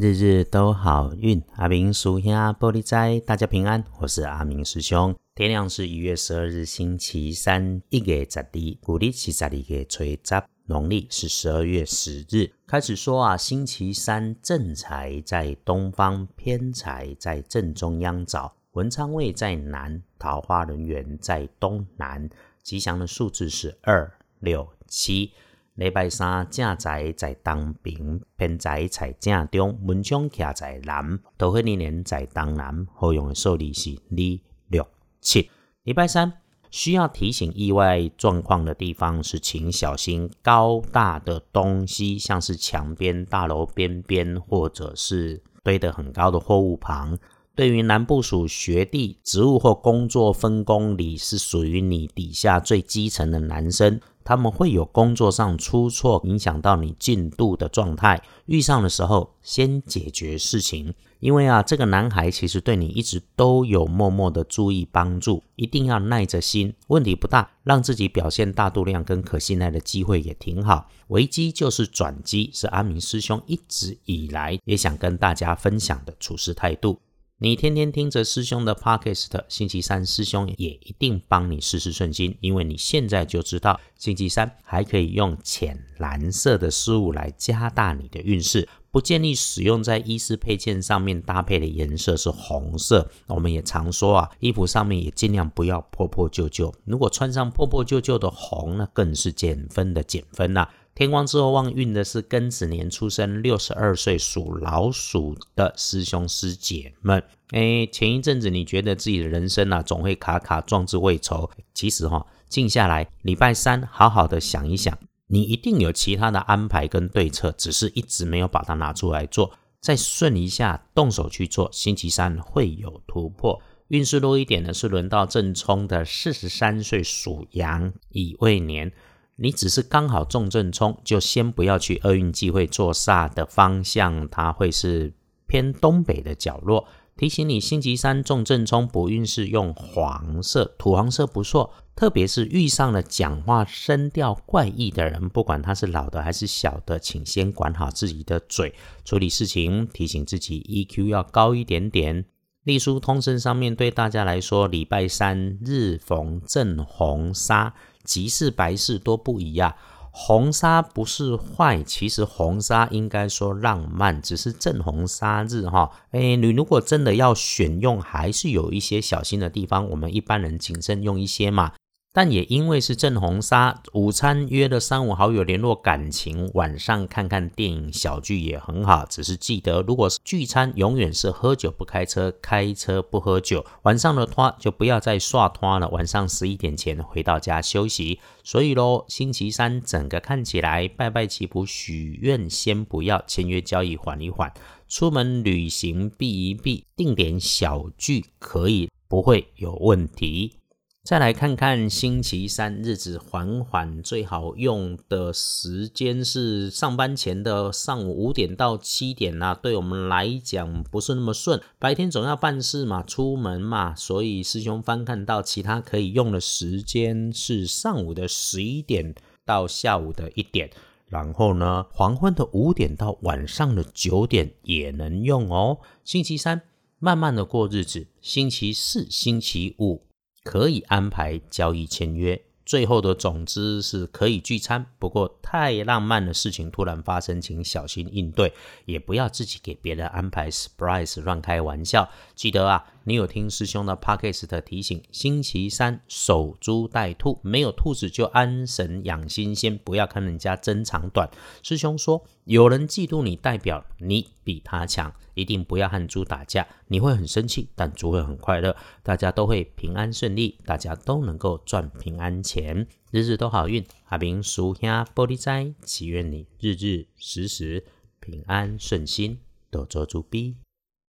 日日都好运，阿明叔兄玻璃斋，大家平安，我是阿明师兄。天亮是一月十二日，星期三，一月十二，古历是十二月初十，农历是十二月十日。开始说啊，星期三正财在东方，偏财在正中央找，文昌位在南，桃花人员在东南，吉祥的数字是二六七。礼拜三正在在东边，偏在在正中，文昌徛在南，桃花年年在东南。好用的数字是二六七。礼拜三需要提醒意外状况的地方是，请小心高大的东西，像是墙边、大楼边边，或者是堆得很高的货物旁。对于南部属学弟职务或工作分工里是属于你底下最基层的男生，他们会有工作上出错，影响到你进度的状态。遇上的时候，先解决事情。因为啊，这个男孩其实对你一直都有默默的注意帮助，一定要耐着心，问题不大，让自己表现大度量跟可信赖的机会也挺好。危机就是转机，是阿明师兄一直以来也想跟大家分享的处事态度。你天天听着师兄的 podcast，星期三师兄也一定帮你事事顺心，因为你现在就知道，星期三还可以用浅蓝色的事物来加大你的运势。不建议使用在衣饰配件上面搭配的颜色是红色。我们也常说啊，衣服上面也尽量不要破破旧旧。如果穿上破破旧旧的红呢，更是减分的减分呐。天光之后旺运的是庚子年出生，六十二岁属老鼠的师兄师姐们。哎，前一阵子你觉得自己的人生啊，总会卡卡壮志未酬。其实哈，静下来，礼拜三好好的想一想，你一定有其他的安排跟对策，只是一直没有把它拿出来做。再顺一下，动手去做，星期三会有突破。运势弱一点的是轮到正冲的四十三岁属羊乙未年。你只是刚好中正冲，就先不要去厄运忌讳坐煞的方向，它会是偏东北的角落。提醒你，星期三中正冲不运是用黄色，土黄色不错。特别是遇上了讲话声调怪异的人，不管他是老的还是小的，请先管好自己的嘴，处理事情提醒自己 EQ 要高一点点。隶书通身上面对大家来说，礼拜三日逢正红砂。吉事白事多不宜啊，红纱不是坏，其实红纱应该说浪漫，只是正红纱日哈。哎，你如果真的要选用，还是有一些小心的地方，我们一般人谨慎用一些嘛。但也因为是正红沙，午餐约了三五好友联络感情，晚上看看电影小聚也很好。只是记得，如果是聚餐，永远是喝酒不开车，开车不喝酒。晚上的拖就不要再刷拖了，晚上十一点前回到家休息。所以喽，星期三整个看起来拜拜祈福许愿先不要，签约交易缓一缓，出门旅行避一避，定点小聚可以不会有问题。再来看看星期三日子缓缓，最好用的时间是上班前的上午五点到七点呐。对我们来讲不是那么顺，白天总要办事嘛，出门嘛，所以师兄翻看到其他可以用的时间是上午的十一点到下午的一点，然后呢，黄昏的五点到晚上的九点也能用哦。星期三慢慢的过日子，星期四、星期五。可以安排交易签约，最后的总之是可以聚餐。不过太浪漫的事情突然发生，请小心应对，也不要自己给别人安排 surprise，乱开玩笑。记得啊，你有听师兄的 podcast 提醒，星期三守株待兔，没有兔子就安神养心，先不要看人家争长短。师兄说，有人嫉妒你，代表你比他强。一定不要和猪打架，你会很生气，但猪会很快乐，大家都会平安顺利，大家都能够赚平安钱，日日都好运。阿明属下玻璃斋，祈愿你日日时时平安顺心，多做猪逼。